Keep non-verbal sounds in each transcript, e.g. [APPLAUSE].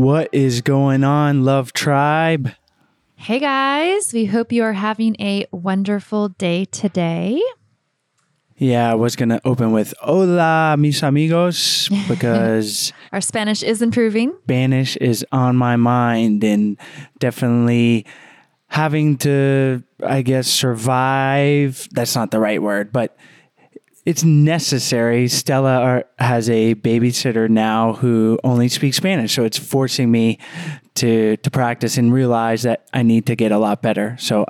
What is going on, Love Tribe? Hey guys, we hope you are having a wonderful day today. Yeah, I was going to open with Hola, mis amigos, [LAUGHS] because Our Spanish is improving. Spanish is on my mind and definitely having to, I guess, survive. That's not the right word, but it's necessary. Stella are, has a babysitter now who only speaks Spanish, so it's forcing me to to practice and realize that I need to get a lot better. So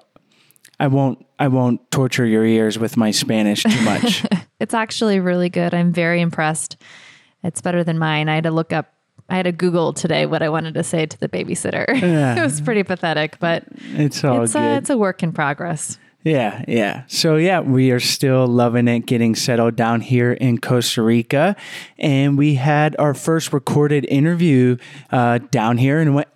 I won't I won't torture your ears with my Spanish too much. [LAUGHS] It's actually really good. I'm very impressed. It's better than mine. I had to look up, I had to Google today what I wanted to say to the babysitter. [LAUGHS] it was pretty pathetic, but it's all it's uh, good. a, it's a work in progress. Yeah, yeah. So yeah, we are still loving it getting settled down here in Costa Rica, and we had our first recorded interview uh, down here, and it went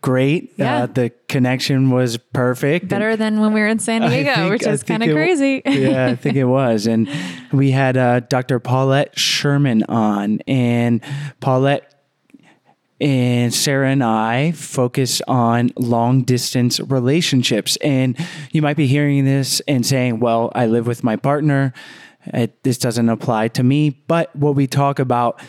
great. Yeah. Uh, the connection was perfect. Better than when we were in San Diego, think- which is kind of crazy. [LAUGHS] yeah, I think it was. And we had uh, Dr. Paulette Sherman on, and Paulette and Sarah and I focus on long distance relationships. And you might be hearing this and saying, well, I live with my partner. It, this doesn't apply to me. But what we talk about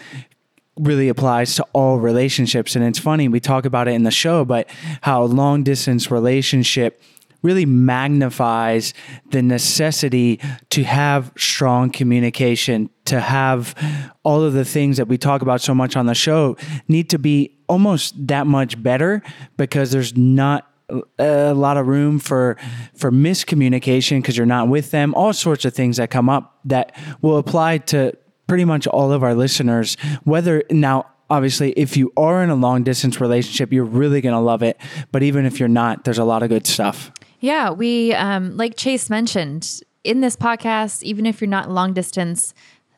really applies to all relationships. And it's funny, we talk about it in the show, but how long distance relationship really magnifies the necessity to have strong communication, to have all of the things that we talk about so much on the show need to be almost that much better because there's not a lot of room for for miscommunication because you're not with them. All sorts of things that come up that will apply to pretty much all of our listeners. Whether now obviously if you are in a long distance relationship you're really going to love it. But even if you're not there's a lot of good stuff. Yeah, we um, like Chase mentioned in this podcast. Even if you're not long distance,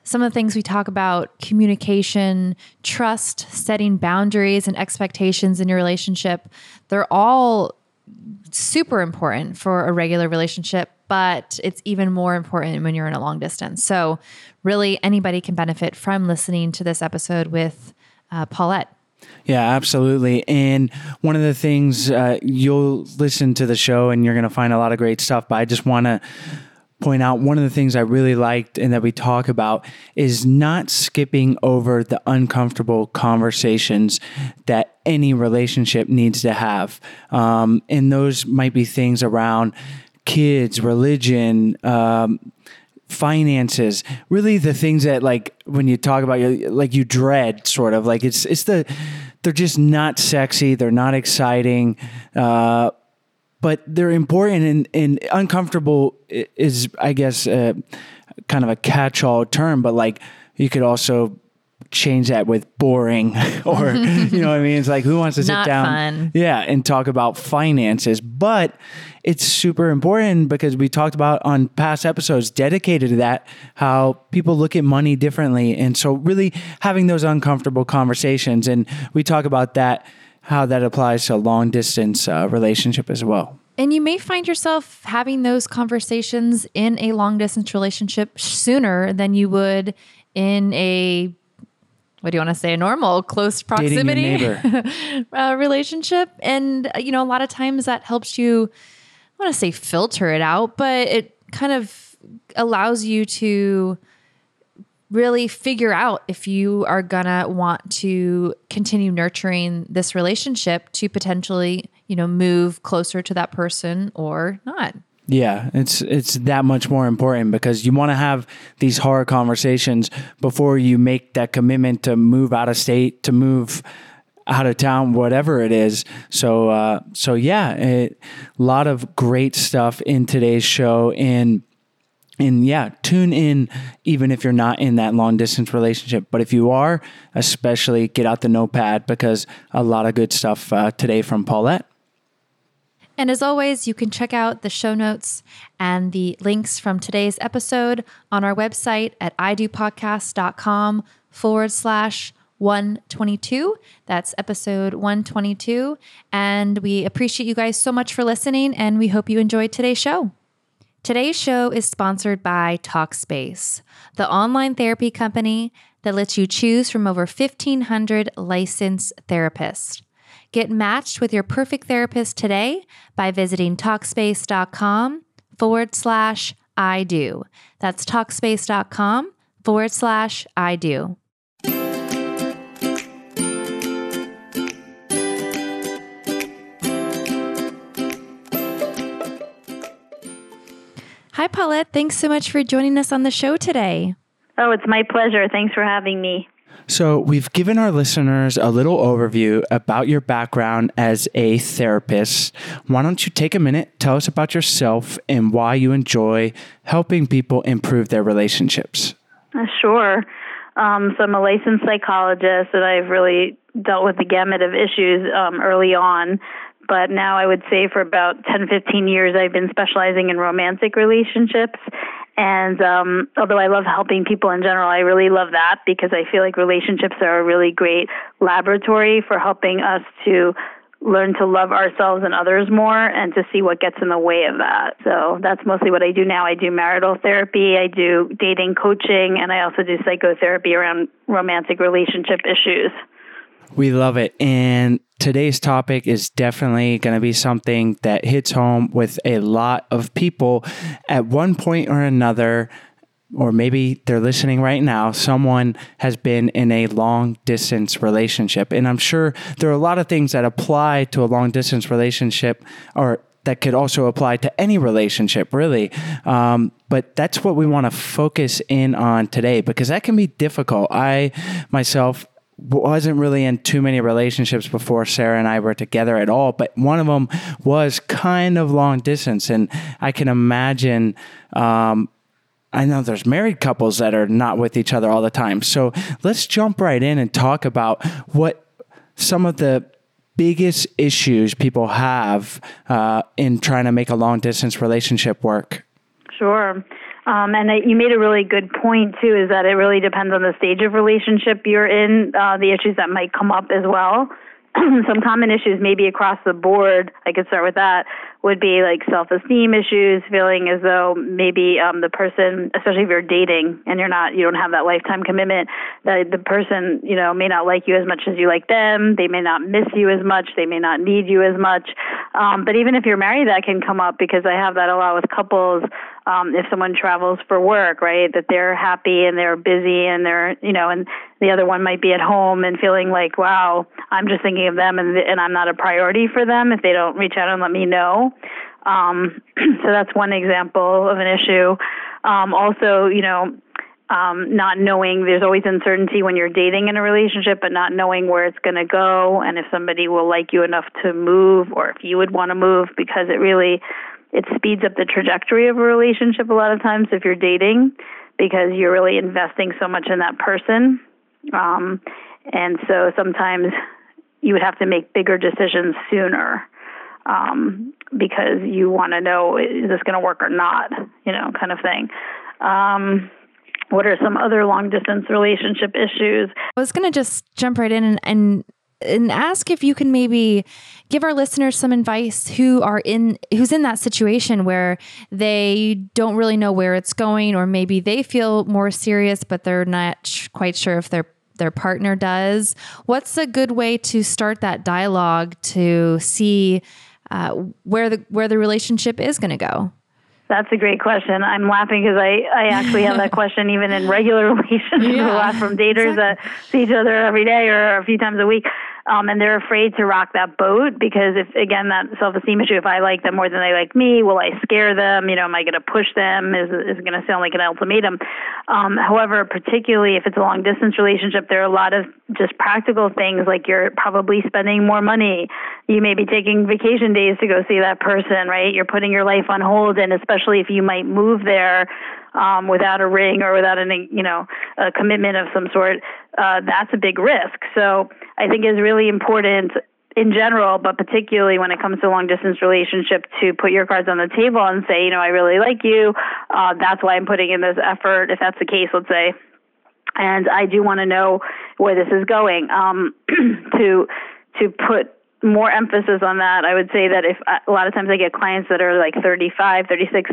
some of the things we talk about: communication, trust, setting boundaries, and expectations in your relationship. They're all super important for a regular relationship, but it's even more important when you're in a long distance. So, really, anybody can benefit from listening to this episode with uh, Paulette. Yeah, absolutely. And one of the things uh, you'll listen to the show and you're going to find a lot of great stuff. But I just want to point out one of the things I really liked and that we talk about is not skipping over the uncomfortable conversations that any relationship needs to have. Um, and those might be things around kids, religion, um, finances really the things that like when you talk about you like you dread sort of like it's it's the they're just not sexy they're not exciting uh but they're important and, and uncomfortable is i guess uh, kind of a catch-all term but like you could also change that with boring [LAUGHS] or you know what i mean it's like who wants to sit Not down fun. yeah, and talk about finances. But it's super important because we talked about on past episodes dedicated to that how people look at money differently. And so, really having those uncomfortable conversations. And we talk about that, how that applies to a long distance uh, relationship as well. And you may find yourself having those conversations in a long distance relationship sooner than you would in a what do you want to say a normal close proximity [LAUGHS] uh, relationship and uh, you know a lot of times that helps you i want to say filter it out but it kind of allows you to really figure out if you are gonna want to continue nurturing this relationship to potentially you know move closer to that person or not Yeah, it's it's that much more important because you want to have these hard conversations before you make that commitment to move out of state, to move out of town, whatever it is. So uh, so yeah, a lot of great stuff in today's show and and yeah, tune in even if you're not in that long distance relationship. But if you are, especially get out the notepad because a lot of good stuff uh, today from Paulette. And as always, you can check out the show notes and the links from today's episode on our website at idopodcast.com forward slash 122. That's episode 122. And we appreciate you guys so much for listening, and we hope you enjoyed today's show. Today's show is sponsored by Talkspace, the online therapy company that lets you choose from over 1,500 licensed therapists. Get matched with your perfect therapist today by visiting Talkspace.com forward slash I do. That's Talkspace.com forward slash I do. Hi, Paulette. Thanks so much for joining us on the show today. Oh, it's my pleasure. Thanks for having me. So, we've given our listeners a little overview about your background as a therapist. Why don't you take a minute, tell us about yourself and why you enjoy helping people improve their relationships? Uh, sure. Um, so I'm a licensed psychologist, and I've really dealt with the gamut of issues um, early on. But now I would say for about 10, 15 years, I've been specializing in romantic relationships. And um, although I love helping people in general, I really love that because I feel like relationships are a really great laboratory for helping us to learn to love ourselves and others more and to see what gets in the way of that. So that's mostly what I do now. I do marital therapy, I do dating coaching, and I also do psychotherapy around romantic relationship issues. We love it. And today's topic is definitely going to be something that hits home with a lot of people at one point or another or maybe they're listening right now, someone has been in a long distance relationship. And I'm sure there are a lot of things that apply to a long distance relationship or that could also apply to any relationship, really. Um, but that's what we want to focus in on today because that can be difficult. I myself wasn't really in too many relationships before Sarah and I were together at all, but one of them was kind of long distance. And I can imagine um, I know there's married couples that are not with each other all the time. So let's jump right in and talk about what some of the biggest issues people have uh, in trying to make a long distance relationship work. Sure. Um, and you made a really good point too. Is that it really depends on the stage of relationship you're in, uh, the issues that might come up as well. [CLEARS THROAT] Some common issues, maybe across the board. I could start with that would be like self-esteem issues, feeling as though maybe um, the person, especially if you're dating and you're not, you don't have that lifetime commitment, that the person, you know, may not like you as much as you like them. They may not miss you as much. They may not need you as much. Um, but even if you're married, that can come up because I have that a lot with couples. Um, if someone travels for work, right, that they're happy and they're busy and they're, you know, and the other one might be at home and feeling like, wow, I'm just thinking of them and, and I'm not a priority for them if they don't reach out and let me know. Um, [CLEARS THROAT] so that's one example of an issue. Um, also, you know, um, not knowing there's always uncertainty when you're dating in a relationship, but not knowing where it's going to go and if somebody will like you enough to move or if you would want to move because it really it speeds up the trajectory of a relationship a lot of times if you're dating because you're really investing so much in that person. Um, and so sometimes you would have to make bigger decisions sooner um, because you want to know is this going to work or not, you know, kind of thing. Um, what are some other long distance relationship issues? I was going to just jump right in and, and and ask if you can maybe give our listeners some advice who are in who's in that situation where they don't really know where it's going or maybe they feel more serious but they're not quite sure if their their partner does what's a good way to start that dialogue to see uh, where the where the relationship is going to go? That's a great question. I'm laughing because I, I actually have that [LAUGHS] question even in regular [LAUGHS] relationships yeah, a lot from daters exactly. that see each other every day or a few times a week um, and they're afraid to rock that boat because if again that self-esteem issue, if I like them more than they like me, will I scare them? You know, am I going to push them? Is is it going to sound like an ultimatum? Um, however, particularly if it's a long distance relationship, there are a lot of just practical things like you're probably spending more money. You may be taking vacation days to go see that person, right? You're putting your life on hold, and especially if you might move there um, without a ring or without any, you know, a commitment of some sort, uh, that's a big risk. So I think it's really important in general, but particularly when it comes to long distance relationship, to put your cards on the table and say, you know, I really like you. Uh, that's why I'm putting in this effort. If that's the case, let's say, and I do want to know where this is going. Um, [CLEARS THROAT] to to put more emphasis on that. I would say that if a lot of times I get clients that are like 35, 36,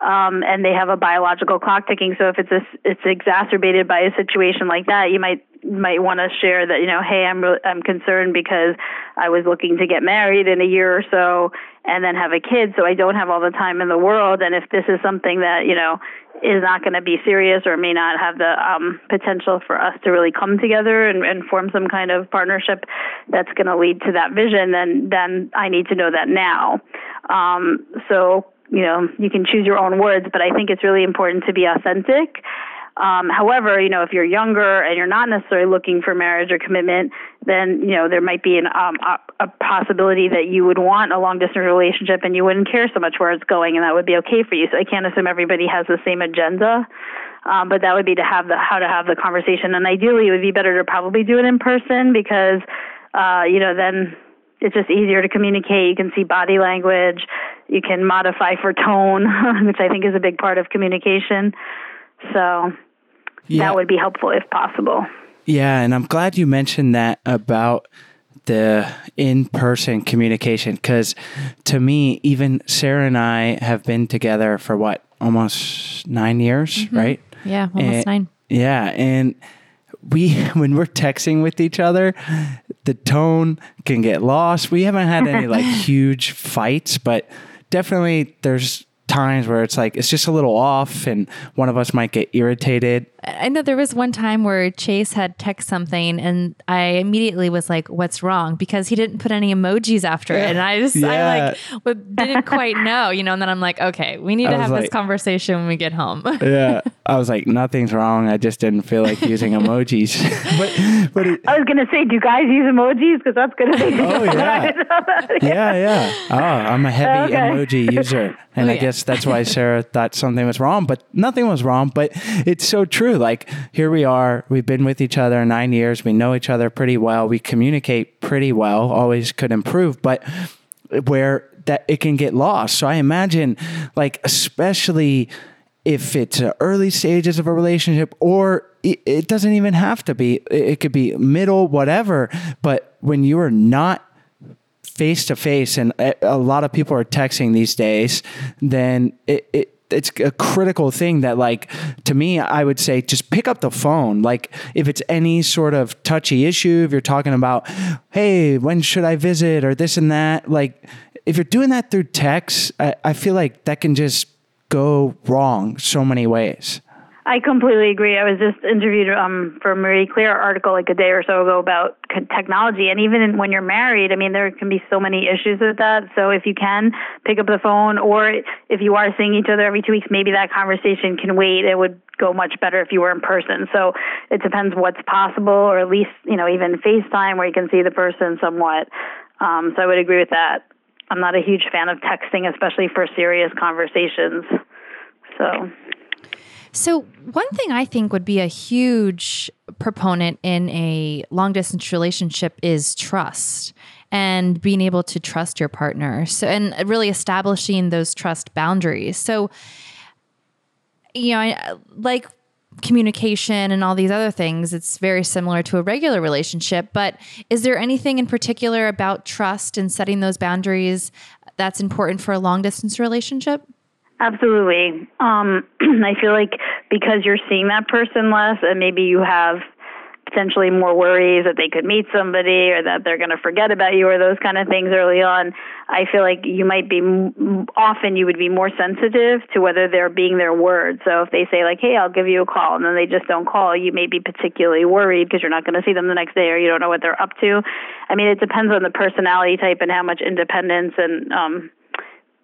um, and they have a biological clock ticking. So if it's a, it's exacerbated by a situation like that, you might might want to share that you know, hey, I'm really, I'm concerned because I was looking to get married in a year or so, and then have a kid, so I don't have all the time in the world. And if this is something that you know is not going to be serious or may not have the um, potential for us to really come together and, and form some kind of partnership that's going to lead to that vision, then then I need to know that now. Um, so you know you can choose your own words, but I think it's really important to be authentic um, however, you know, if you're younger and you're not necessarily looking for marriage or commitment, then you know there might be an, um, a, a possibility that you would want a long distance relationship and you wouldn't care so much where it's going, and that would be okay for you. So I can't assume everybody has the same agenda. Um, but that would be to have the how to have the conversation, and ideally it would be better to probably do it in person because, uh, you know, then it's just easier to communicate. You can see body language. You can modify for tone, [LAUGHS] which I think is a big part of communication. So yeah. that would be helpful if possible. Yeah, and I'm glad you mentioned that about the in-person communication because to me even sarah and i have been together for what almost nine years mm-hmm. right Yeah, almost And- nine. yeah and we [LAUGHS] when we're texting with each other the tone can get lost we haven't had any like [LAUGHS] huge fights but definitely there's times where it's like it's just a little off and one of us might get irritated I know there was one time where Chase had text something and I immediately was like, what's wrong? Because he didn't put any emojis after it. And I just, I like, w- didn't quite know, you know, and then I'm like, okay, we need I to have like- this conversation when we get home. [LAUGHS] yeah i was like nothing's wrong i just didn't feel like using emojis [LAUGHS] but but it, I was gonna say, do you guys use emojis? Because that's gonna be. Oh, yeah. [LAUGHS] yeah yeah oh i'm a heavy Okay. emoji user and Oh, i yeah. guess that's why sarah thought something was wrong but nothing was wrong but it's so true like here we are. We've been with each other nine years. We know each other pretty well. We communicate pretty well always could improve but where that it can get lost. So i imagine like especially if it's early stages of a relationship or it, doesn't even have to be it, could be middle whatever but when you are not face to face and a, a lot of people are texting these days then it, it it's a critical thing that like to me i would say just pick up the phone. Like if it's any sort of touchy issue if you're talking about hey when should i visit? or this and that like if you're doing that through text i, I feel like that can just go wrong so many ways I completely agree. I was just interviewed um, for a Marie Claire article like a day or so ago about technology, and even when you're married, I mean, there can be so many issues with that. So if you can pick up the phone, or if you are seeing each other every two weeks, maybe that conversation can wait. It would go much better if you were in person. So it depends what's possible, or at least you know even FaceTime where you can see the person somewhat. Um, so I would agree with that. I'm not a huge fan of texting, especially for serious conversations. So. So, one thing I think would be a huge proponent in a long distance relationship is trust and being able to trust your partner. So, and really establishing those trust boundaries. So, you know, like communication and all these other things, it's very similar to a regular relationship. But is there anything in particular about trust and setting those boundaries that's important for a long distance relationship? Absolutely. Um, [CLEARS THROAT] I feel like because you're seeing that person less, and maybe you have potentially more worries that they could meet somebody or that they're going to forget about you or those kind of things early on. I feel like you might be often you would be more sensitive to whether they're being their word. So if they say like, "Hey, I'll give you a call," and then they just don't call, you may be particularly worried because you're not going to see them the next day or you don't know what they're up to. I mean, it depends on the personality type and how much independence and um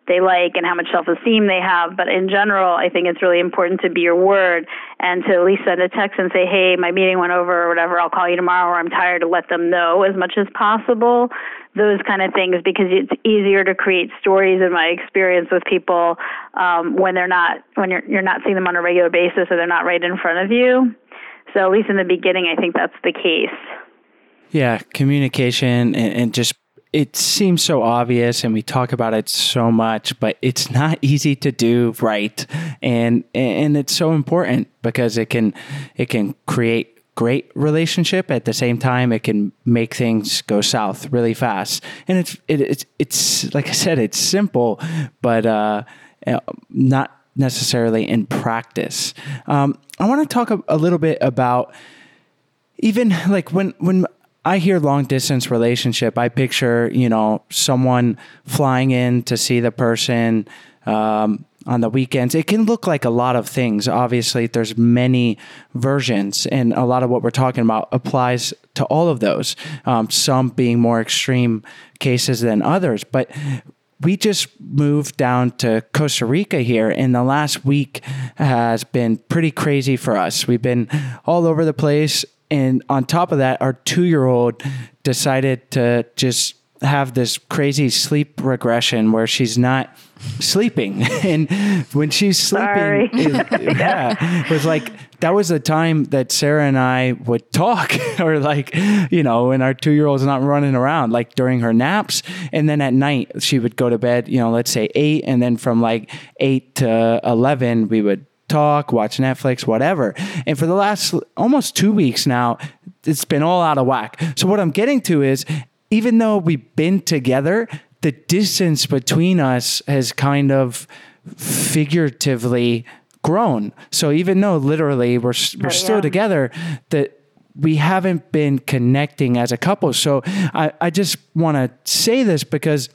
they like and how much self-esteem they have. But in general, I think it's really important to be your word and to at least send a text and say, "Hey, my meeting went over, or whatever. I'll call you tomorrow, or I'm tired." To let them know as much as possible. Those kind of things because it's easier to create stories in my experience with people um, when they're not when you're you're not seeing them on a regular basis or they're not right in front of you. So at least in the beginning, I think that's the case. Yeah, communication and, and just it seems so obvious and we talk about it so much, but it's not [LAUGHS] easy to do right. And and it's so important because it can it can create great relationship at the same time it can make things go south really fast. And it's it, it's it's like I said it's simple but uh not necessarily in practice. Um, I want to talk a, a little bit about even like when when I hear long distance relationship, I picture you know someone flying in to see the person um, on the weekends. It can look like a lot of things. Obviously, there's many versions, and a lot of what we're talking about applies to all of those. Um, some being more extreme cases than others, but we just moved down to Costa Rica here, and the last week has been pretty crazy for us. We've been all over the place. And on top of that, our two year old decided to just have this crazy sleep regression where she's not sleeping. [LAUGHS] and when she's sleeping, it, yeah, it was like that was the time that Sarah and I would talk, [LAUGHS] or like, you know, when our two year old's not running around, like during her naps. And then at night, she would go to bed, you know, let's say eight. And then from like eight to 11, we would talk, watch Netflix, whatever. And for the last almost two weeks now, it's been all out of whack. So what I'm getting to is even though we've been together, the distance between us has kind of figuratively grown. So even though literally we're we're oh, still yeah. together, that we haven't been connecting as a couple. So I, I just want to say this because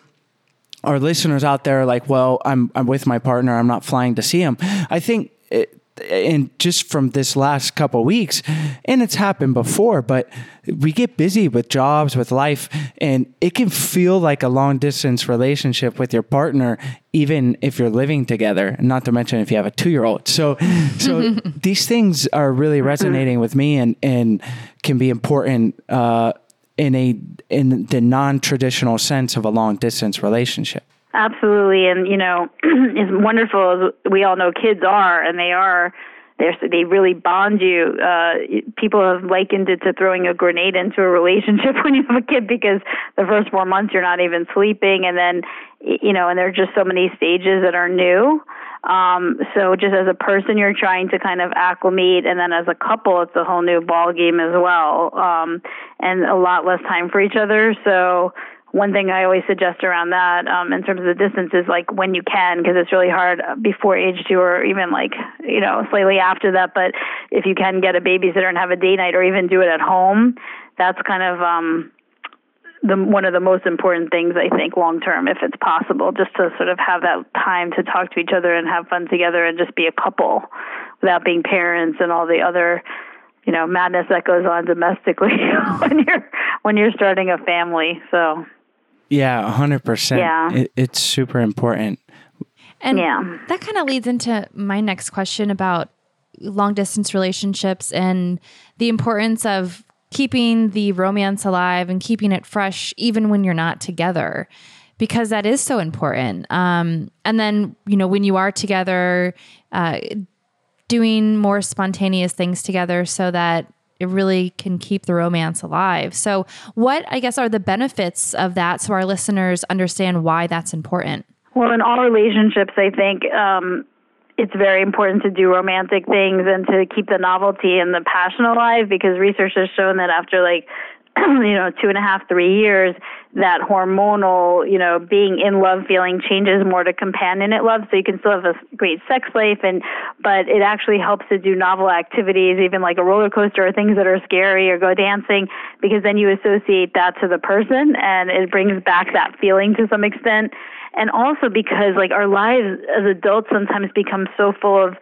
our listeners out there are like, well, I'm I'm with my partner. I'm not flying to see him. I think. It, and just from this last couple weeks, and it's happened before, but we get busy with jobs, with life, and it can feel like a long distance relationship with your partner, even if you're living together. Not to mention if you have a two year old. So, so [LAUGHS] these things are really resonating with me, and and can be important uh, in a in the non traditional sense of a long distance relationship. Absolutely, and you know, [CLEARS THROAT] as wonderful as we all know kids are, and they are, they really bond you. Uh, people have likened it to throwing a grenade into a relationship [LAUGHS] when you have a kid because the first four months you're not even sleeping, and then you know, and there are just so many stages that are new. Um, so just as a person, you're trying to kind of acclimate, and then as a couple, it's a whole new ball game as well, um, and a lot less time for each other. So one thing I always suggest around that um, in terms of the distance is like when you can, because it's really hard before age two or even like, you know, slightly after that. But if you can get a babysitter and have a day night or even do it at home, that's kind of um, the one of the most important things I think long term, if it's possible, just to sort of have that time to talk to each other and have fun together and just be a couple without being parents and all the other you know madness that goes on domestically [LAUGHS] when you're when you're starting a family so Yeah, hundred percent. Yeah. it, it's super important. And Yeah. that kind of leads into my next question about long distance relationships and the importance of keeping the romance alive and keeping it fresh even when you're not together because that is so important. Um, and then, you know, when you are together, uh, doing more spontaneous things together so that it really can keep the romance alive. So, what I guess are the benefits of that so our listeners understand why that's important? Well, in all relationships, I think um, it's very important to do romantic things and to keep the novelty and the passion alive because research has shown that after like [CLEARS THROAT] you know two and a half three years that hormonal you know being in love feeling changes more to companionate love so you can still have a great sex life and but it actually helps to do novel activities even like a roller coaster or things that are scary or go dancing because then you associate that to the person and it brings back that feeling to some extent and also because like our lives as adults sometimes become so full of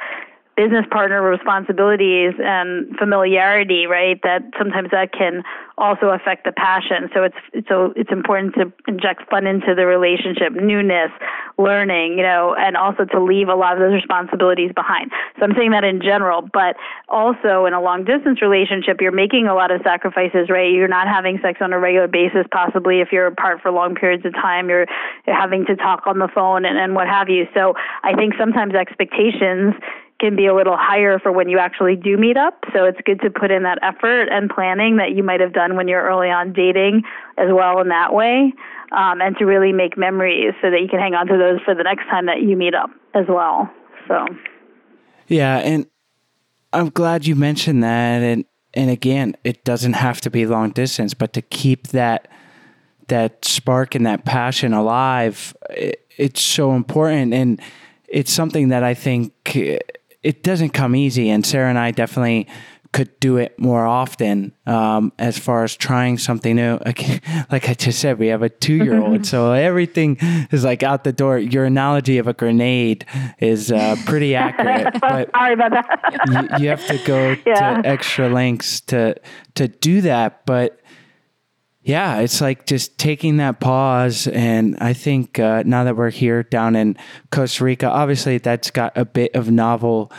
business partner responsibilities and familiarity, right? That sometimes that can also affect the passion. So it's so it's important to inject fun into the relationship, newness, learning, you know, and also to leave a lot of those responsibilities behind. So I'm saying that in general, but also in a long distance relationship, you're making a lot of sacrifices, right? You're not having sex on a regular basis, possibly if you're apart for long periods of time, you're, you're having to talk on the phone and, and what have you. So I think sometimes expectations can be a little higher for when you actually do meet up. So it's good to put in that effort and planning that you might have done when you're early on dating as well in that way, um, and to really make memories so that you can hang on to those for the next time that you meet up as well. So Yeah, and I'm glad you mentioned that. And and again, it doesn't have to be long distance, but to keep that that spark and that passion alive, it, it's so important. And it's something that I think it doesn't come easy. And Sarah and I definitely could do it more often um, as far as trying something new. [LAUGHS] Like, like I just said, we have a two year old, [LAUGHS] so everything is like out the door. Your analogy of a grenade is uh, pretty accurate, [LAUGHS] but sorry about that. you, you have to go Yeah. to extra lengths to to do that. But yeah, it's like just taking that pause. And I think uh, now that we're here down in Costa Rica, obviously that's got a bit of novel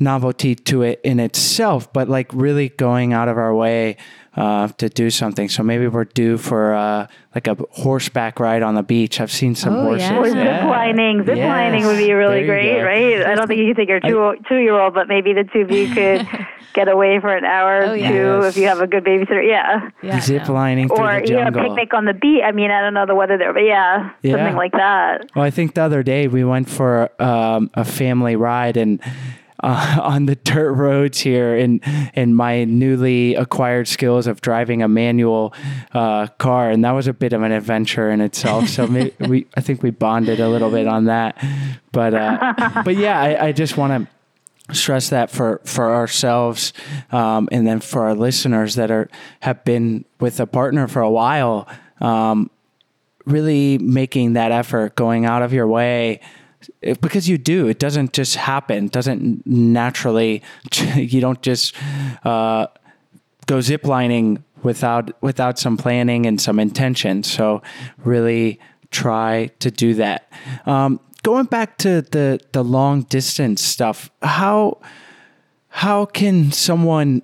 novelty to it in itself, but like really going out of our way uh, to do something. So maybe we're due for uh, like a horseback ride on the beach. I've seen some Oh, horses. yeah. Or zip lining. Zip Yes. lining would be really There great, go. right? I don't think you can take your two two year old, but maybe the two of you could [LAUGHS] get away for an hour Oh, or two yeah. if you have a good babysitter. Yeah. Yeah, Zip no. lining through Or the you know, jungle. picnic on the beach. I mean, I don't know the weather there, but yeah, Yeah. something like that. Well, I think the other day we went for um, a family ride, and uh, [LAUGHS] on the dirt roads here in in my newly acquired skills of driving a manual uh, car, and that was a bit of an adventure in itself. So maybe [LAUGHS] we, I think we bonded a little bit on that. But uh, [LAUGHS] but yeah, I, I just want to stress that for for ourselves um, and then for our listeners that are have been with a partner for a while um, really making that effort going out of your way it- because you do. It doesn't just happen. Doesn't naturally [LAUGHS] you don't just uh, go ziplining without without some planning and some intention. So really try to do that. Um, going back to the the long distance stuff how how can someone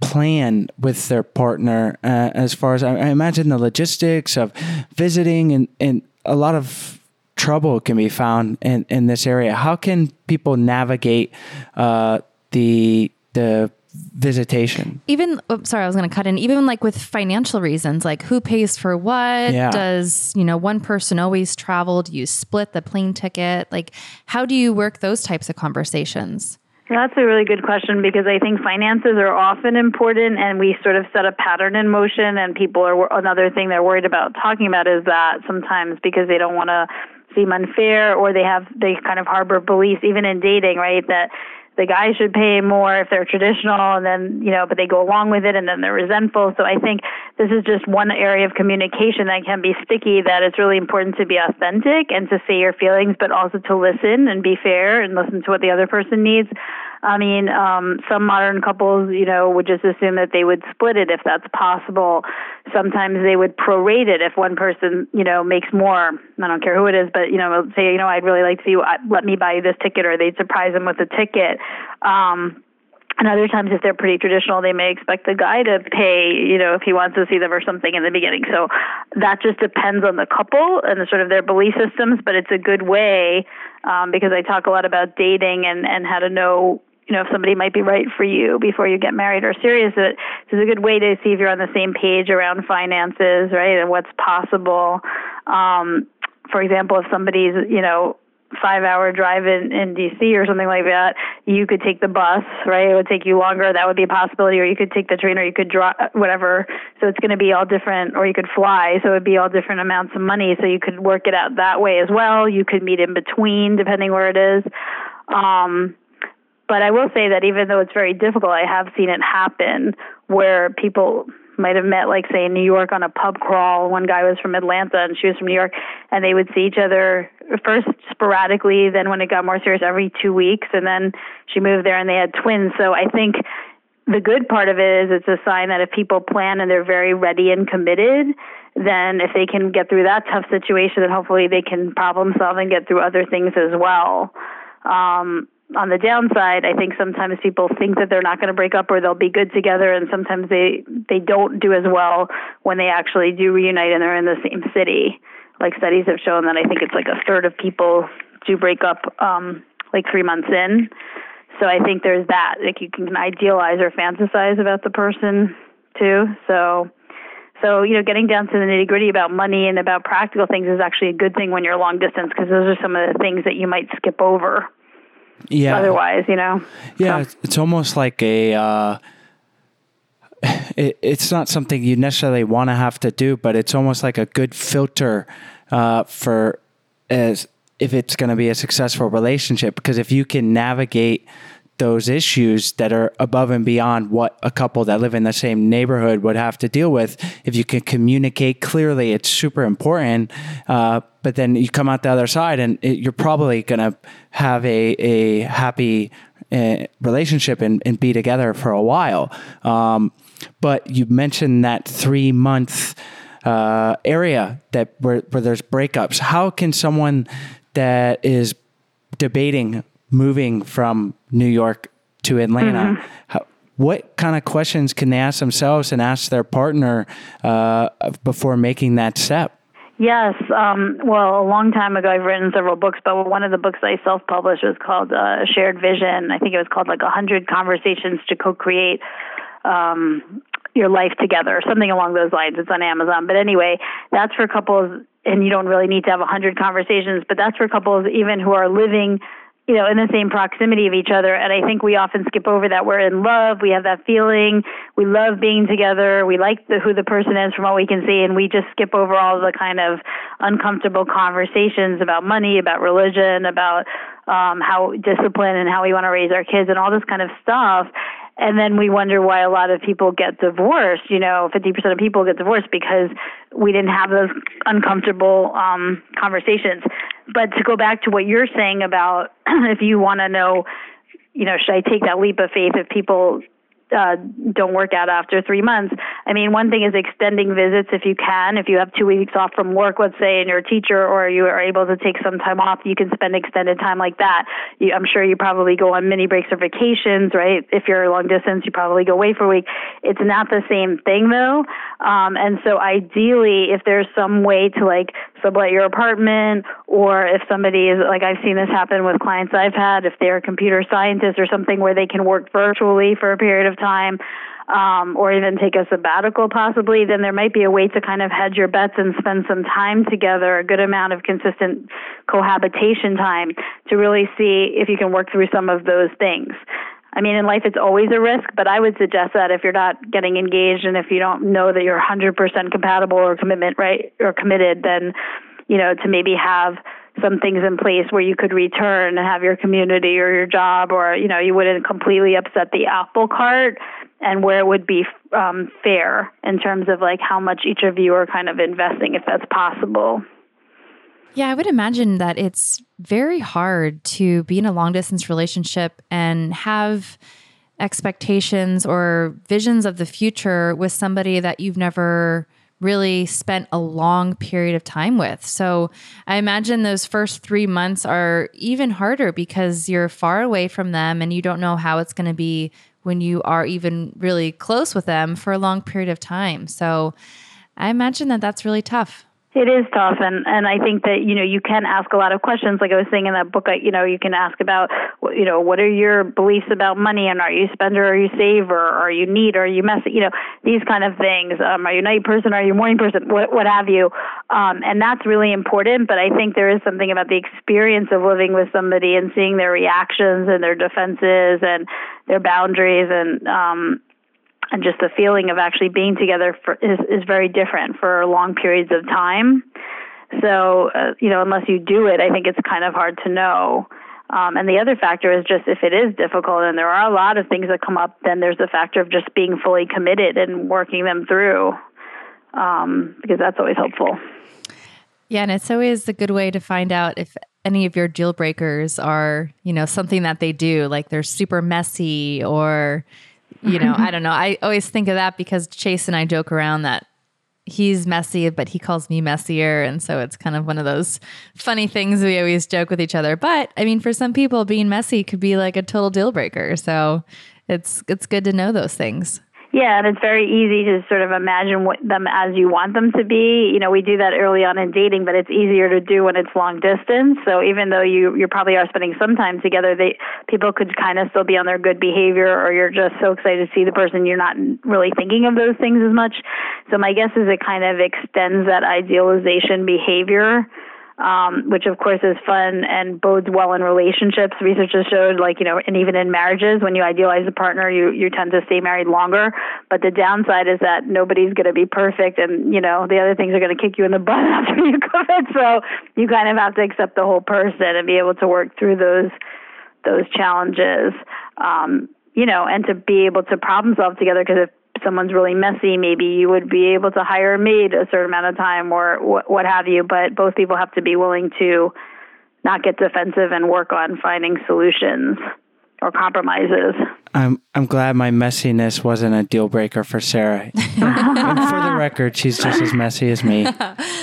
plan with their partner uh, as far as I, I imagine the logistics of visiting and, and a lot of trouble can be found in, in this area. How can people navigate uh, the the visitation even oh, sorry i was going to cut in even like with financial reasons like who pays for what Yeah. does you know one person always travel do you split the plane ticket like how do you work those types of conversations That's a really good question because I think finances are often important, and we sort of set a pattern in motion. And people are another thing they're worried about talking about is that sometimes because they don't want to seem unfair, or they have they kind of harbor beliefs even in dating, right? That the guy should pay more if they're traditional, and then you know, but they go along with it, and then they're resentful. So I think this is just one area of communication that can be sticky. That it's really important to be authentic and to say your feelings, but also to listen and be fair and listen to what the other person needs. I mean, um, some modern couples, you know, would just assume that they would split it if that's possible. Sometimes they would prorate it if one person, you know, makes more. I don't care who it is, but you know, say, you know, I'd really like to see you. uh, Let me buy you this ticket, or they'd surprise them with a ticket. Um, and other times, if they're pretty traditional, they may expect the guy to pay, you know, if he wants to see them or something in the beginning. So that just depends on the couple and the sort of their belief systems. But it's a good way um, because I talk a lot about dating and and how to know, you know, if somebody might be right for you before you get married or serious. It- It's a good way to see if you're on the same page around finances, right, and what's possible. Um, for example, if somebody's, you know, five hour drive in, in DC or something like that, you could take the bus, right? It would take you longer. That would be a possibility. Or you could take the train or you could drive, whatever. So it's going to be all different, or you could fly. So it would be all different amounts of money. So you could work it out that way as well. You could meet in between, depending where it is. Um, but I will say that even though it's very difficult, I have seen it happen where people might have met, like, say, in New York on a pub crawl. One guy was from Atlanta and she was from New York, and they would see each other first sporadically, then when it got more serious, every two weeks, and then she moved there and they had twins. So I think the good part of it is it's a sign that if people plan and they're very ready and committed, then if they can get through that tough situation, then hopefully they can problem solve and get through other things as well. Um, on the downside, I think sometimes people think that they're not going to break up or they'll be good together, and sometimes they they don't do as well when they actually do reunite and they're in the same city. Like studies have shown that I think it's like a third of people do break up um, like three months in. So I think there's that. Like you can idealize or fantasize about the person too. So so, you know, getting down to the nitty gritty about money and about practical things is actually a good thing when you're long distance because those are some of the things that you might skip over yeah otherwise, you know? Yeah, So- it's- almost like a. Uh, it, it's not something you necessarily want to have to do, but it's almost like a good filter uh, for as if it's going to be a successful relationship. Because if you can navigate those issues that are above and beyond what a couple that live in the same neighborhood would have to deal with, if you can communicate clearly, it's super important. Uh, but then you come out the other side, and it, you're probably going to have a a happy uh, relationship and, and be together for a while. Um, but you mentioned that three month uh, area that where, where there's breakups. How can someone that is debating moving from New York to Atlanta, how, what kind of questions can they ask themselves and ask their partner uh, before making that step? Yes. Um, well, a long time ago, I've written several books, but one of the books I self published was called uh, Shared Vision. I think it was called like 100 Conversations to Co create um, Your Life Together, something along those lines. It's on Amazon. But anyway, that's for couples, and you don't really need to have 100 conversations, but that's for couples even who are living you know, in the same proximity of each other. And I think we often skip over that we're in love. We have that feeling. We love being together. We like the, who the person is from what we can see. And we just skip over all the kind of uncomfortable conversations about money, about religion, about um, how discipline and how we want to raise our kids and all this kind of stuff. And then we wonder why a lot of people get divorced. You know, 50% of people get divorced because we didn't have those uncomfortable um, conversations. But to go back to what you're saying about [CLEARS THROAT] if you want to know, you know, should I take that leap of faith if people uh, don't work out after three months. I mean, one thing is extending visits if you can. If you have two weeks off from work, let's say, and you're a teacher, or you are able to take some time off, you can spend extended time like that. You, I'm sure you probably go on mini breaks or vacations, right? If you're long distance, you probably go away for a week. It's not the same thing though. Um, and so ideally, if there's some way to like sublet your apartment, or if somebody is like I've seen this happen with clients I've had, if they're computer scientist or something where they can work virtually for a period of time, um, or even take a sabbatical possibly, then there might be a way to kind of hedge your bets and spend some time together, a good amount of consistent cohabitation time to really see if you can work through some of those things. I mean, in life, it's always a risk, but I would suggest that if you're not getting engaged and if you don't know that you're 100% compatible or commitment, right, or committed, then, you know, to maybe have some things in place where you could return and have your community or your job, or, you know, you wouldn't completely upset the apple cart and where it would be um, fair in terms of like how much each of you are kind of investing, if that's possible. Yeah, I would imagine that it's very hard to be in a long distance relationship and have expectations or visions of the future with somebody that you've never really spent a long period of time with. So I imagine those first three months are even harder because you're far away from them and you don't know how it's going to be when you are even really close with them for a long period of time. So I imagine that that's really tough. It is tough, and and I think that you know you can ask a lot of questions. Like I was saying in that book, you know, you can ask about you know what are your beliefs about money, and are you spender, are you saver, are you neat, are you messy, you know, these kind of things. Um, are you night person, are you morning person, what what have you? Um, and that's really important. But I think there is something about the experience of living with somebody and seeing their reactions and their defenses and their boundaries and um, and just the feeling of actually being together for, is, is very different for long periods of time. So, uh, you know, unless you do it, I think it's kind of hard to know. Um, and the other factor is just if it is difficult and there are a lot of things that come up, then there's the factor of just being fully committed and working them through um, because that's always helpful. Yeah, and it's always a good way to find out if any of your deal breakers are, you know, something that they do, like they're super messy or you know, I [LAUGHS] don't know. I always think of that because Chase and I joke around that he's messy, but he calls me messier. And so it's kind of one of those funny things we always joke with each other. But I mean, for some people, being messy could be like a total deal breaker. So it's it's good to know those things. Yeah, and it's very easy to sort of imagine what them as you want them to be. You know, we do that early on in dating, but it's easier to do when it's long distance. So even though you you probably are spending some time together, they people could kind of still be on their good behavior, or you're just so excited to see the person you're not really thinking of those things as much. So my guess is it kind of extends that idealization behavior um, which of course is fun and bodes well in relationships. Research has showed, like you know, and even in marriages, when you idealize a partner, you you tend to stay married longer. But the downside is that nobody's going to be perfect, and you know, the other things are going to kick you in the [LAUGHS] butt after you commit. So you kind of have to accept the whole person and be able to work through those those challenges. Um, you know, and to be able to problem solve together because if someone's really messy, maybe you would be able to hire a maid a certain amount of time or wh- what have you. But both people have to be willing to not get defensive and work on finding solutions or compromises. I'm I'm glad my messiness wasn't a deal breaker for Sarah. [LAUGHS] and for the record, she's just as messy as me,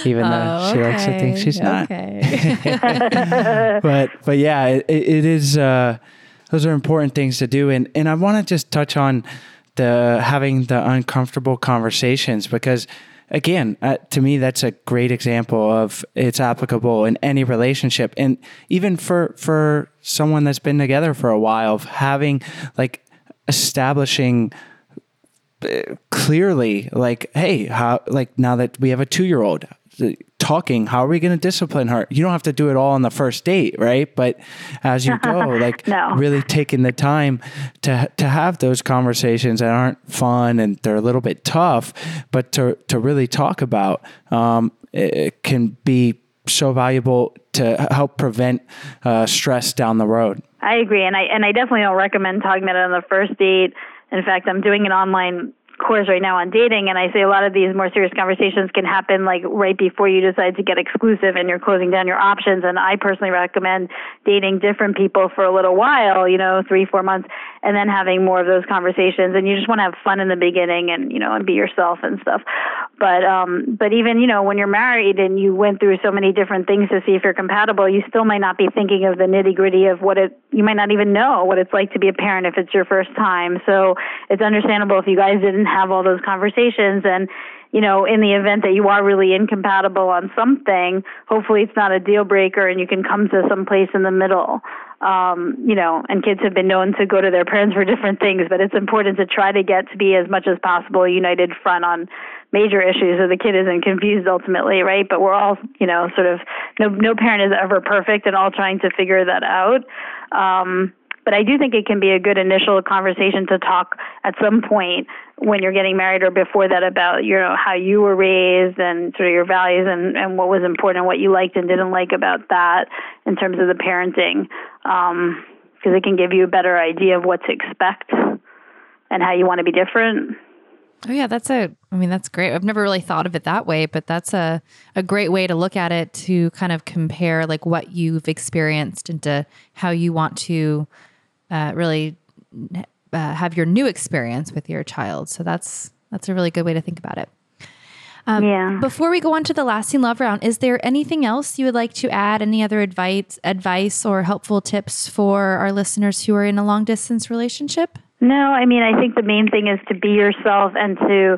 even though Oh, she likes to think okay, she's not. [LAUGHS] Okay. but but yeah, it, it is. Uh, those are important things to do, and and I want to just touch on the having the uncomfortable conversations because again uh, to me that's a great example of it's applicable in any relationship. And even for for someone that's been together for a while of having like establishing uh, clearly like hey how like now that we have a 2 year old talking. How are we going to discipline her? You don't have to do it all on the first date, right? But as you go, [LAUGHS] like No. really taking the time to to have those conversations that aren't fun and they're a little bit tough, but to to really talk about um, it, it can be so valuable to help prevent uh, stress down the road. I agree, and I and I definitely don't recommend talking about it on the first date. In fact, I'm doing an online course right now on dating, and I say a lot of these more serious conversations can happen like right before you decide to get exclusive and you're closing down your options. And I personally recommend dating different people for a little while, you know, three, four months, and then having more of those conversations. And you just want to have fun in the beginning, and you know, and be yourself and stuff. But um, but even you know, when you're married and you went through so many different things to see if you're compatible, you still might not be thinking of the nitty gritty of what it. You might not even know what it's like to be a parent if it's your first time. So it's understandable if you guys didn't have all those conversations and you know, in the event that you are really incompatible on something, hopefully it's not a deal breaker and you can come to some place in the middle. Um, you know, and kids have been known to go to their parents for different things, but it's important to try to get to be as much as possible a united front on major issues so the kid isn't confused ultimately, right? But we're all, you know, sort of no no parent is ever perfect and all trying to figure that out. Um, but I do think it can be a good initial conversation to talk at some point when you're getting married or before that about you know how you were raised and sort of your values and and what was important, and what you liked and didn't like about that in terms of the parenting, because it can give you a better idea of what to expect and how you want to be different. Oh yeah, that's a I mean that's great. I've never really thought of it that way, but that's a a great way to look at it to kind of compare like what you've experienced into how you want to uh, really uh, have your new experience with your child. So that's that's a really good way to think about it. Um, Yeah. Before we go on to the lasting love round, is there anything else you would like to add? Any other advice, advice or helpful tips for our listeners who are in a long distance relationship? No, I mean, I think the main thing is to be yourself and to,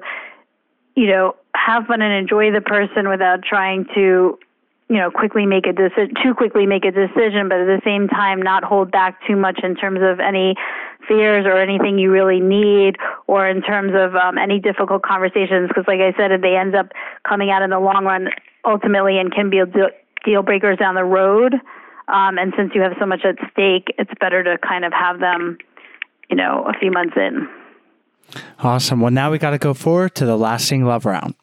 you know, have fun and enjoy the person without trying to, you know, quickly make a decision, too quickly make a decision, but at the same time not hold back too much in terms of any fears or anything you really need or in terms of um, any difficult conversations. Because, like I said, they end up coming out in the long run ultimately and can be deal, deal breakers down the road. Um, and since you have so much at stake, it's better to kind of have them you know, a few months in. Awesome. Well, now we got to go forward to the lasting love round.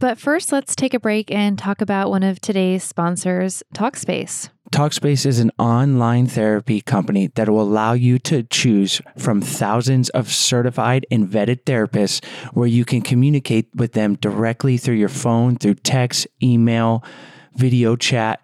But first, let's take a break and talk about one of today's sponsors, Talkspace. Talkspace is an online therapy company that will allow you to choose from thousands of certified and vetted therapists where you can communicate with them directly through your phone, through text, email, video chat,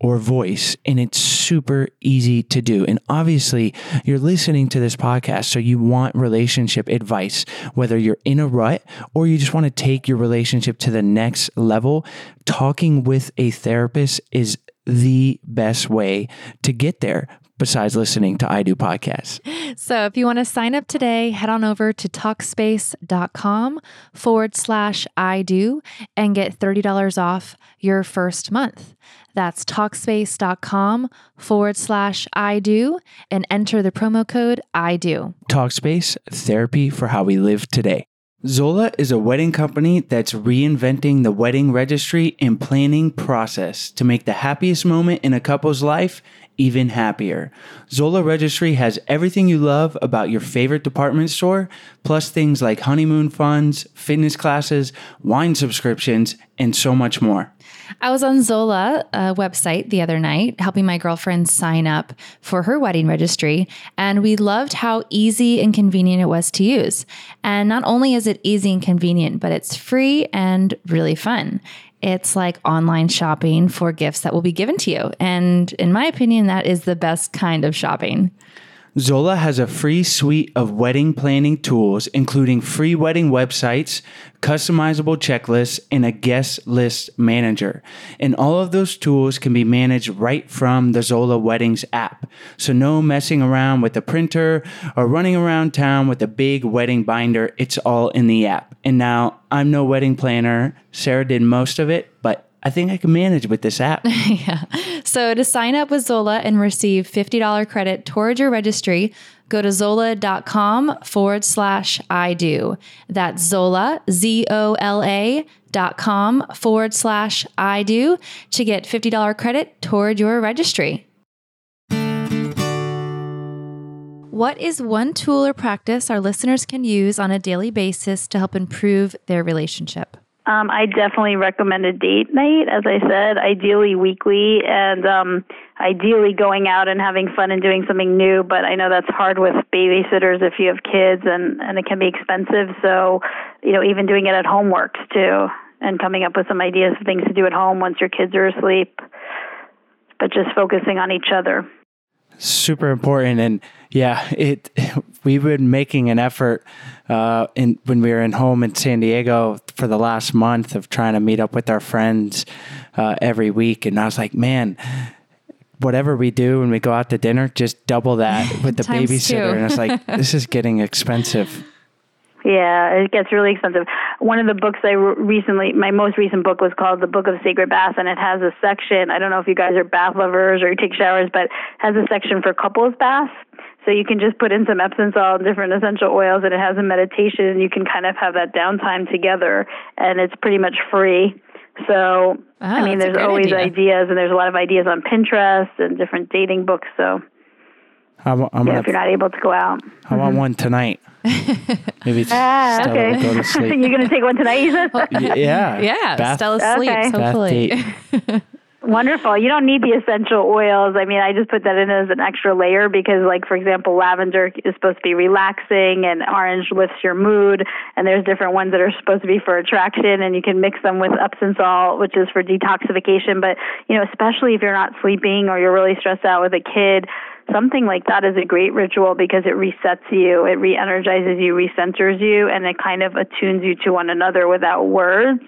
or voice. And it's super easy to do. And obviously, you're listening to this podcast, so you want relationship advice, whether you're in a rut or you just want to take your relationship to the next level. Talking with a therapist is the best way to get there besides listening to I Do podcasts. So if you want to sign up today, head on over to talkspace.com forward slash I do and get $30 off your first month. That's talkspace.com forward slash I do and enter the promo code I do. Talkspace, therapy for how we live today. Zola is a wedding company that's reinventing the wedding registry and planning process to make the happiest moment in a couple's life even happier. Zola Registry has everything you love about your favorite department store, plus things like honeymoon funds, fitness classes, wine subscriptions, and so much more. I was on Zola uh, website the other night helping my girlfriend sign up for her wedding registry, and we loved how easy and convenient it was to use. And not only is it easy and convenient, but it's free and really fun. It's like online shopping for gifts that will be given to you. And in my opinion, that is the best kind of shopping. Zola has a free suite of wedding planning tools, including free wedding websites, customizable checklists, and a guest list manager. And all of those tools can be managed right from the Zola Weddings app. So, no messing around with the printer or running around town with a big wedding binder. It's all in the app. And now, I'm no wedding planner. Sarah did most of it, but I think I can manage with this app. [LAUGHS] yeah. So to sign up with Zola and receive $50 credit towards your registry, go to zola.com forward slash I do. That's Zola, Z O L A dot com forward slash I do to get $50 credit toward your registry. What is one tool or practice our listeners can use on a daily basis to help improve their relationship? Um, I definitely recommend a date night, as I said, ideally weekly, and um, ideally going out and having fun and doing something new. But I know that's hard with babysitters if you have kids, and and it can be expensive. So, you know, even doing it at home works too, and coming up with some ideas of things to do at home once your kids are asleep. But just focusing on each other. super important and yeah it [LAUGHS] we've been making an effort uh in when we were in home in san diego for the last month of trying to meet up with our friends uh, every week and i was like man whatever we do when we go out to dinner just double that [LAUGHS] with the babysitter two. and it's like [LAUGHS] this is getting expensive Yeah, it gets really expensive. One of the books I recently, my most recent book was called The Book of Sacred Baths, and it has a section. I don't know if you guys are bath lovers or you take showers, but it has a section for couples baths. So you can just put in some Epsom salt and different essential oils, and it has a meditation, and you can kind of have that downtime together, and it's pretty much free. So, Ah, I mean, there's always idea. ideas, and there's a lot of ideas on Pinterest and different dating books. So, i'm, I'm you know, if you're not able to go out. i want one tonight [LAUGHS] maybe it's Ah, Stella okay. will go to [LAUGHS] sleep You're going to take one tonight, you said? Y- [LAUGHS] yeah Yeah, Bath- Stella Okay. sleeps, bath hopefully. Wonderful. You don't need the essential oils. I mean, I just put that in as an extra layer because, like, for example, lavender is supposed to be relaxing and orange lifts your mood. And there's different ones that are supposed to be for attraction, and you can mix them with Epsom salt, which is for detoxification. But, you know, especially if you're not sleeping or you're really stressed out with a kid, something like that is a great ritual because it resets you, it re energizes you, recenters you, and it kind of attunes you to one another without words.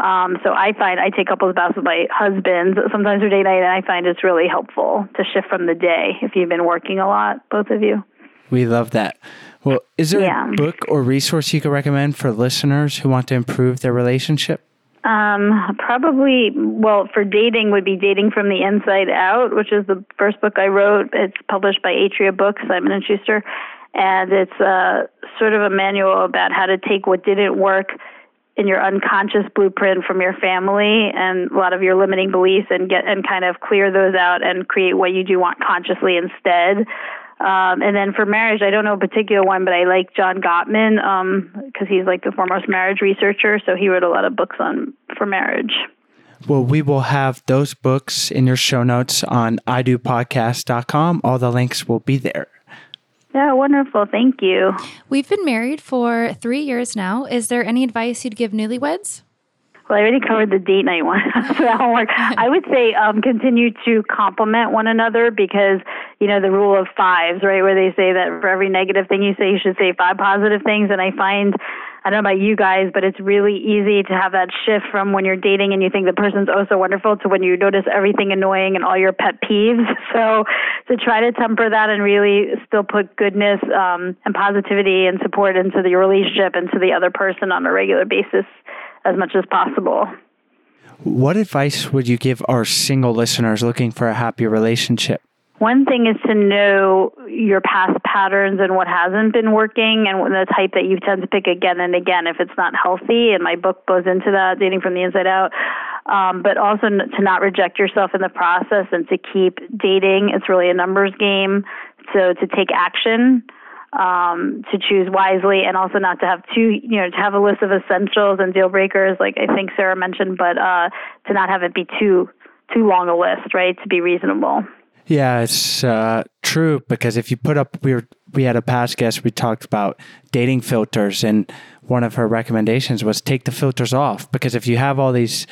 Um, so I find I take couples baths with my husband sometimes for date night, and I find it's really helpful to shift from the day if you've been working a lot, both of you. We love that. Well, is there Yeah. a book or resource you could recommend for listeners who want to improve their relationship? Um, probably, well, for dating would be Dating from the Inside Out, which is the first book I wrote. It's published by Atria Books, Simon and Schuster, and it's uh, sort of a manual about how to take what didn't work in your unconscious blueprint from your family and a lot of your limiting beliefs and get and kind of clear those out and create what you do want consciously instead. Um, and then for marriage, I don't know a particular one, but I like John Gottman because he's like the foremost marriage researcher. So he wrote a lot of books on for marriage. Well, we will have those books in your show notes on idopodcast.com. All the links will be there. Yeah, wonderful. Thank you. We've been married for three years now. Is there any advice you'd give newlyweds? Well, I already covered the date night one, [LAUGHS] so that won't work. I would say um, continue to compliment one another because you know the rule of fives, right? Where they say that for every negative thing you say, you should say five positive things. And I find, I don't know about you guys, but it's really easy to have that shift from when you're dating and you think the person's oh so wonderful to when you notice everything annoying and all your pet peeves. [LAUGHS] So to try to temper that and really still put goodness um, and positivity and support into the relationship and to the other person on a regular basis as much as possible. What advice would you give our single listeners looking for a happy relationship? One thing is to know your past patterns and what hasn't been working and the type that you tend to pick again and again if it's not healthy. And my book goes into that, Dating from the Inside Out. Um, but also to not reject yourself in the process and to keep dating. It's really a numbers game. So to take action, um, to choose wisely, and also not to have two, you know, to have a list of essentials and deal breakers, like I think Sarah mentioned, but uh, to not have it be too too long a list, right? To be reasonable. Yeah, it's uh, true because if you put up, we were we had a past guest. We talked about dating filters, and one of her recommendations was take the filters off because if you have all these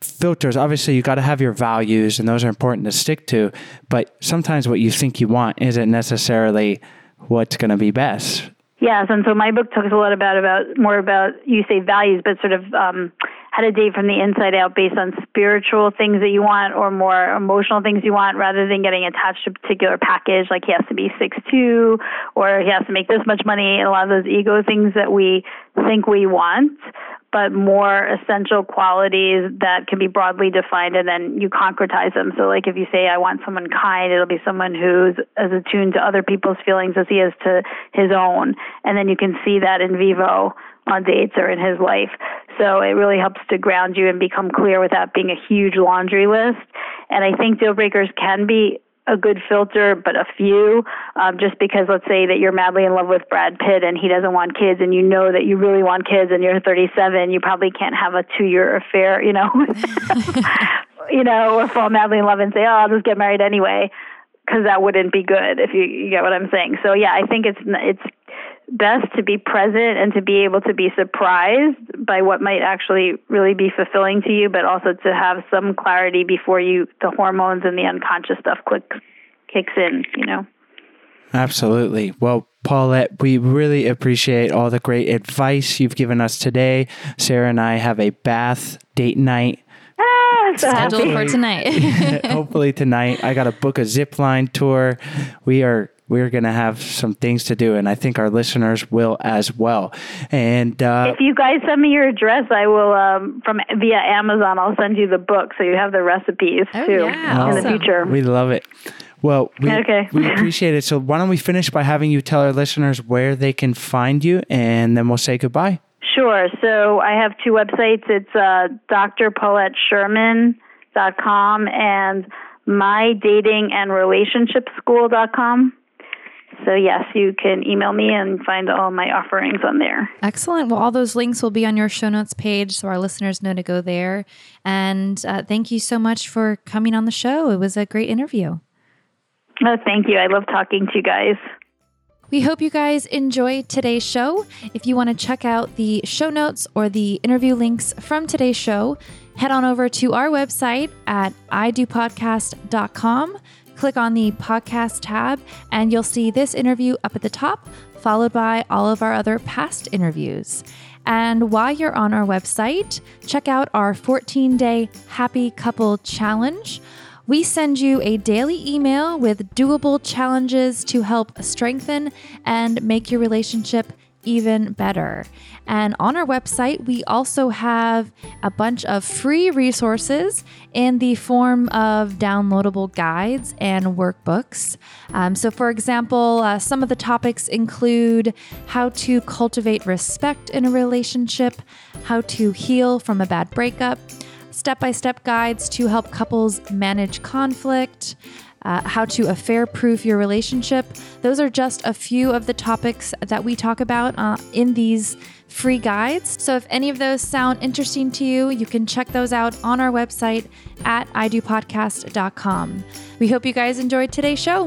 filters, obviously you got to have your values, and those are important to stick to. But sometimes what you think you want isn't necessarily what's going to be best. Yes, and so my book talks a lot about about more about you say values, but sort of um, how to date from the inside out based on spiritual things that you want or more emotional things you want, rather than getting attached to a particular package like he has to be six two or he has to make this much money and a lot of those ego things that we think we want. but more essential qualities that can be broadly defined and then you concretize them. So, like if you say, I want someone kind, it'll be someone who's as attuned to other people's feelings as he is to his own. And then you can see that in vivo on dates or in his life. So it really helps to ground you and become clear without being a huge laundry list. And I think deal breakers can be a good filter, but a few. Um, just because, let's say that you're madly in love with Brad Pitt and he doesn't want kids, and you know that you really want kids, and you're 37, you probably can't have a two-year affair, you know, [LAUGHS] you know, or fall madly in love and say, "Oh, I'll just get married anyway," because that wouldn't be good if you, you get what I'm saying. So yeah, I think it's it's best to be present and to be able to be surprised by what might actually really be fulfilling to you, but also to have some clarity before you the hormones and the unconscious stuff clicks kicks in, you know. Absolutely. Well, Paulette, we really appreciate all the great advice you've given us today. Sarah and I have a bath date night Ah, so Scheduled for tonight. [LAUGHS] hopefully tonight. I got to book a zip line tour. We are we're going to have some things to do and I think our listeners will as well. And uh, If you guys send me your address, I will um, from via Amazon. I'll send you the book so you have the recipes Oh, too yeah. in the future. we love it. Well, we, Okay. we [LAUGHS] appreciate it. So why don't we finish by having you tell our listeners where they can find you and then we'll say goodbye. Sure. So I have two websites. It's uh, drpaulettesherman.com and mydatingandrelationshipschool.com. So yes, you can email me and find all my offerings on there. Excellent. Well, all those links will be on your show notes page so our listeners know to go there. And uh, thank you so much for coming on the show. It was a great interview. Oh, thank you. I love talking to you guys. We hope you guys enjoyed today's show. If you want to check out the show notes or the interview links from today's show, head on over to our website at idopodcast.com. Click on the podcast tab, and you'll see this interview up at the top, followed by all of our other past interviews. And while you're on our website, check out our 14 day Happy Couple Challenge. We send you a daily email with doable challenges to help strengthen and make your relationship even better. And on our website, we also have a bunch of free resources in the form of downloadable guides and workbooks. Um, so, for example, uh, some of the topics include how to cultivate respect in a relationship, how to heal from a bad breakup step by step guides to help couples manage conflict, uh, how to affair proof your relationship. Those are just a few of the topics that we talk about uh, in these free guides. So if any of those sound interesting to you, you can check those out on our website at idopodcast.com. We hope you guys enjoyed today's show.